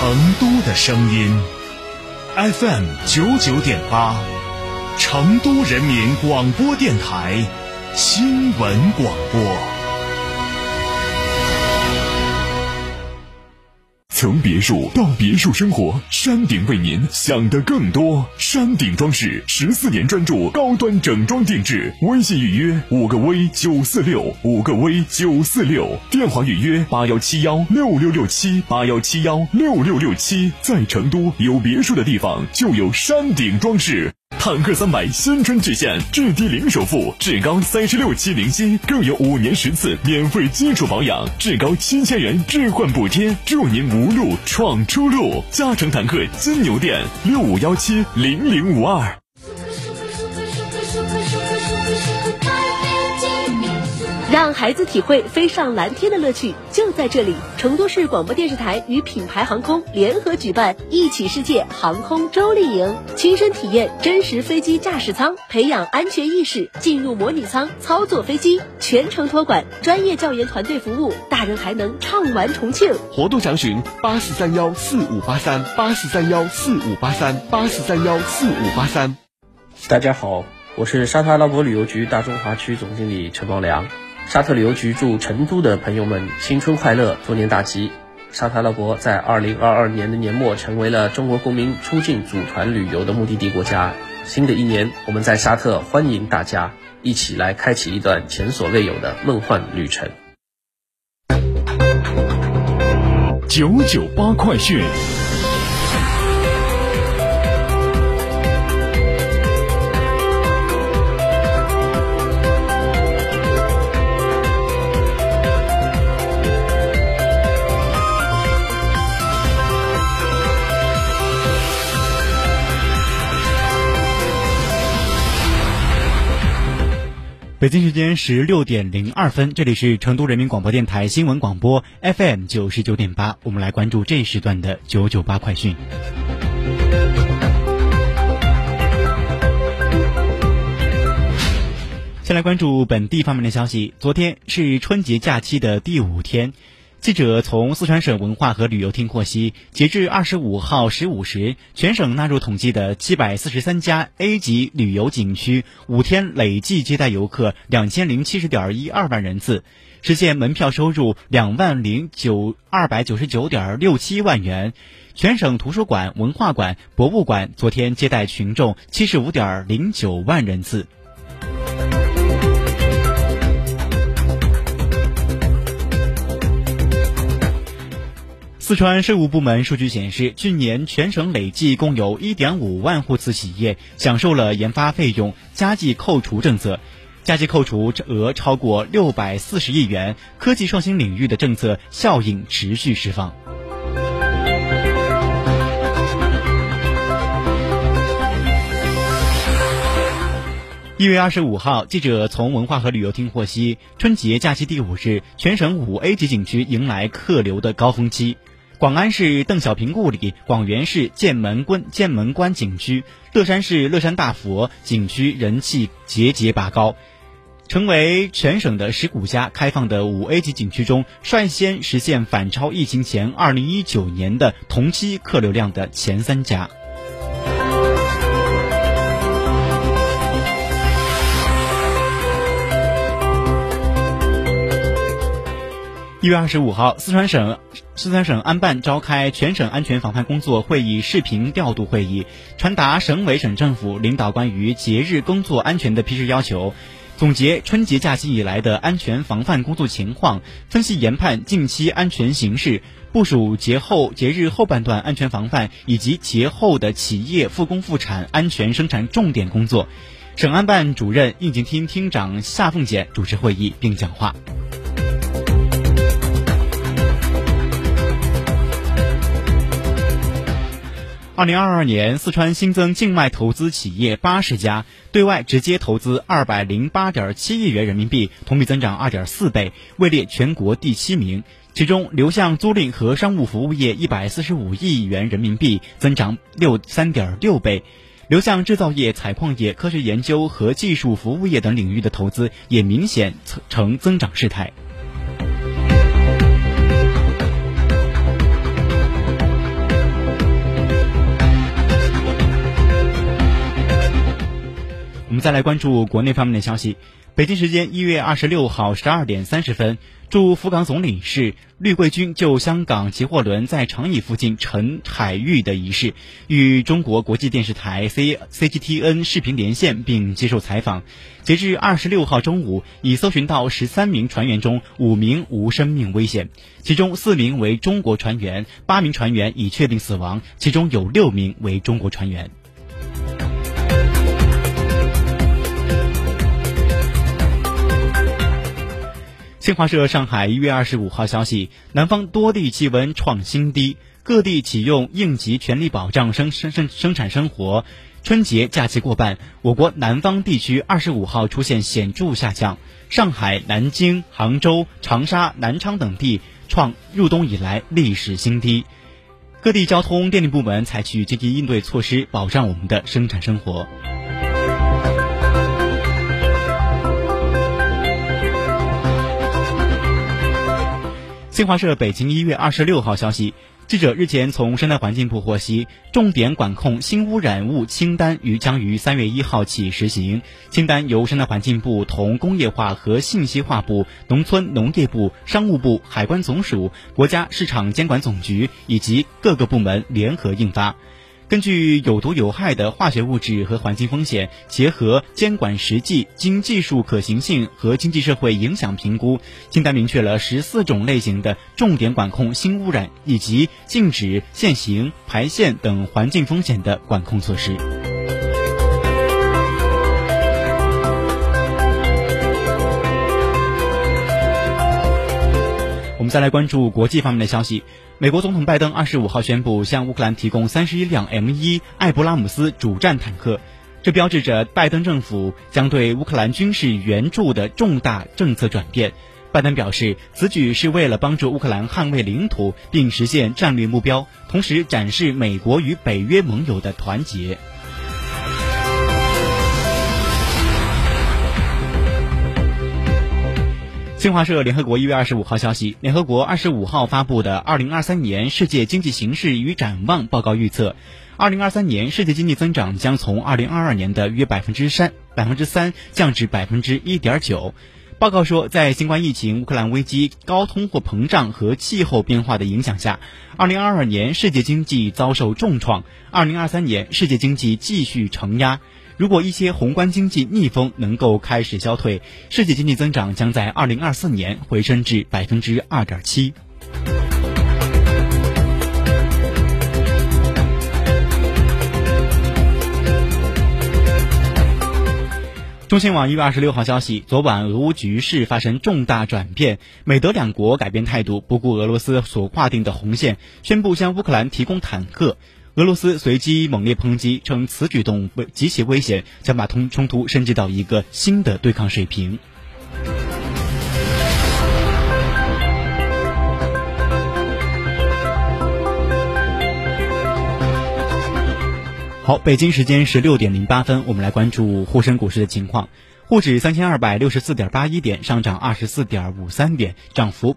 成都的声音，FM 九九点八，成都人民广播电台新闻广播。从别墅到别墅生活，山顶为您想的更多。山顶装饰十四年专注高端整装定制，微信预约五个 V 九四六五个 V 九四六，电话预约八幺七幺六六六七八幺七幺六六六七。在成都有别墅的地方就有山顶装饰。坦克三百新春巨献，至低零首付，至高三十六期零息，更有五年十次免费基础保养，至高七千元置换补贴，祝您无路闯出路。嘉诚坦克金牛店六五幺七零零五二。让孩子体会飞上蓝天的乐趣，就在这里！成都市广播电视台与品牌航空联合举办“一起世界”航空周丽营，亲身体验真实飞机驾驶舱，培养安全意识，进入模拟舱操作飞机，全程托管，专业教研团队服务，大人还能畅玩重庆。活动详询八四三幺四五八三八四三幺四五八三八四三幺四五八三。大家好，我是沙特阿拉伯旅游局大中华区总经理陈茂良。沙特旅游局祝成都的朋友们新春快乐，兔年大吉！沙特阿拉伯在二零二二年的年末成为了中国公民出境组团旅游的目的地国家。新的一年，我们在沙特欢迎大家一起来开启一段前所未有的梦幻旅程。九九八快讯。北京时间十六点零二分，这里是成都人民广播电台新闻广播 FM 九十九点八，我们来关注这一时段的九九八快讯。先来关注本地方面的消息，昨天是春节假期的第五天。记者从四川省文化和旅游厅获悉，截至二十五号十五时，全省纳入统计的七百四十三家 A 级旅游景区，五天累计接待游客两千零七十点一二万人次，实现门票收入两万零九二百九十九点六七万元。全省图书馆、文化馆、博物馆昨天接待群众七十五点零九万人次。四川税务部门数据显示，去年全省累计共有1.5万户次企业享受了研发费用加计扣除政策，加计扣除额超过640亿元，科技创新领域的政策效应持续释放。一月二十五号，记者从文化和旅游厅获悉，春节假期第五日，全省五 A 级景区迎来客流的高峰期。广安市邓小平故里、广元市剑门关剑门关景区、乐山市乐山大佛景区人气节节拔高，成为全省的十五家开放的五 A 级景区中，率先实现反超疫情前二零一九年的同期客流量的前三家。一月二十五号，四川省四川省安办召开全省安全防范工作会议视频调度会议，传达省委省政府领导关于节日工作安全的批示要求，总结春节假期以来的安全防范工作情况，分析研判近期安全形势，部署节后节日后半段安全防范以及节后的企业复工复产安全生产重点工作。省安办主任、应急厅厅长夏凤简主持会议并讲话。二零二二年，四川新增境外投资企业八十家，对外直接投资二百零八点七亿元人民币，同比增长二点四倍，位列全国第七名。其中，流向租赁和商务服务业一百四十五亿元人民币，增长六三点六倍；流向制造业、采矿业、科学研究和技术服务业等领域的投资也明显呈增长势态。再来关注国内方面的消息。北京时间一月二十六号十二点三十分，驻福冈总领事绿桂军就香港集货轮在长椅附近沉海域的仪式，与中国国际电视台 C CGTN 视频连线并接受采访。截至二十六号中午，已搜寻到十三名船员中五名无生命危险，其中四名为中国船员，八名船员已确定死亡，其中有六名为中国船员。新华社上海一月二十五号消息，南方多地气温创新低，各地启用应急全力保障生生生生产生活。春节假期过半，我国南方地区二十五号出现显著下降，上海、南京、杭州、长沙、南昌等地创入冬以来历史新低。各地交通电力部门采取积极应对措施，保障我们的生产生活。新华社北京一月二十六号消息，记者日前从生态环境部获悉，重点管控新污染物清单于将于三月一号起实行。清单由生态环境部同工业化和信息化部、农村农业部、商务部、海关总署、国家市场监管总局以及各个部门联合印发。根据有毒有害的化学物质和环境风险，结合监管实际、经技术可行性和经济社会影响评估，清单明确了十四种类型的重点管控新污染以及禁止限行、排线等环境风险的管控措施。再来关注国际方面的消息。美国总统拜登二十五号宣布向乌克兰提供三十一辆 M 一艾布拉姆斯主战坦克，这标志着拜登政府将对乌克兰军事援助的重大政策转变。拜登表示，此举是为了帮助乌克兰捍卫领土并实现战略目标，同时展示美国与北约盟友的团结。新华社联合国一月二十五号消息，联合国二十五号发布的《二零二三年世界经济形势与展望》报告预测，二零二三年世界经济增长将从二零二二年的约百分之三百分之三降至百分之一点九。报告说，在新冠疫情、乌克兰危机、高通货膨胀和气候变化的影响下，二零二二年世界经济遭受重创，二零二三年世界经济继续承压。如果一些宏观经济逆风能够开始消退，世界经济增长将在二零二四年回升至百分之二点七。中新网一月二十六号消息，昨晚俄乌局势发生重大转变，美德两国改变态度，不顾俄罗斯所划定的红线，宣布向乌克兰提供坦克。俄罗斯随即猛烈抨击，称此举动危极其危险，将把通冲突升级到一个新的对抗水平。好，北京时间十六点零八分，我们来关注沪深股市的情况。沪指三千二百六十四点八一点，上涨二十四点五三点，涨幅。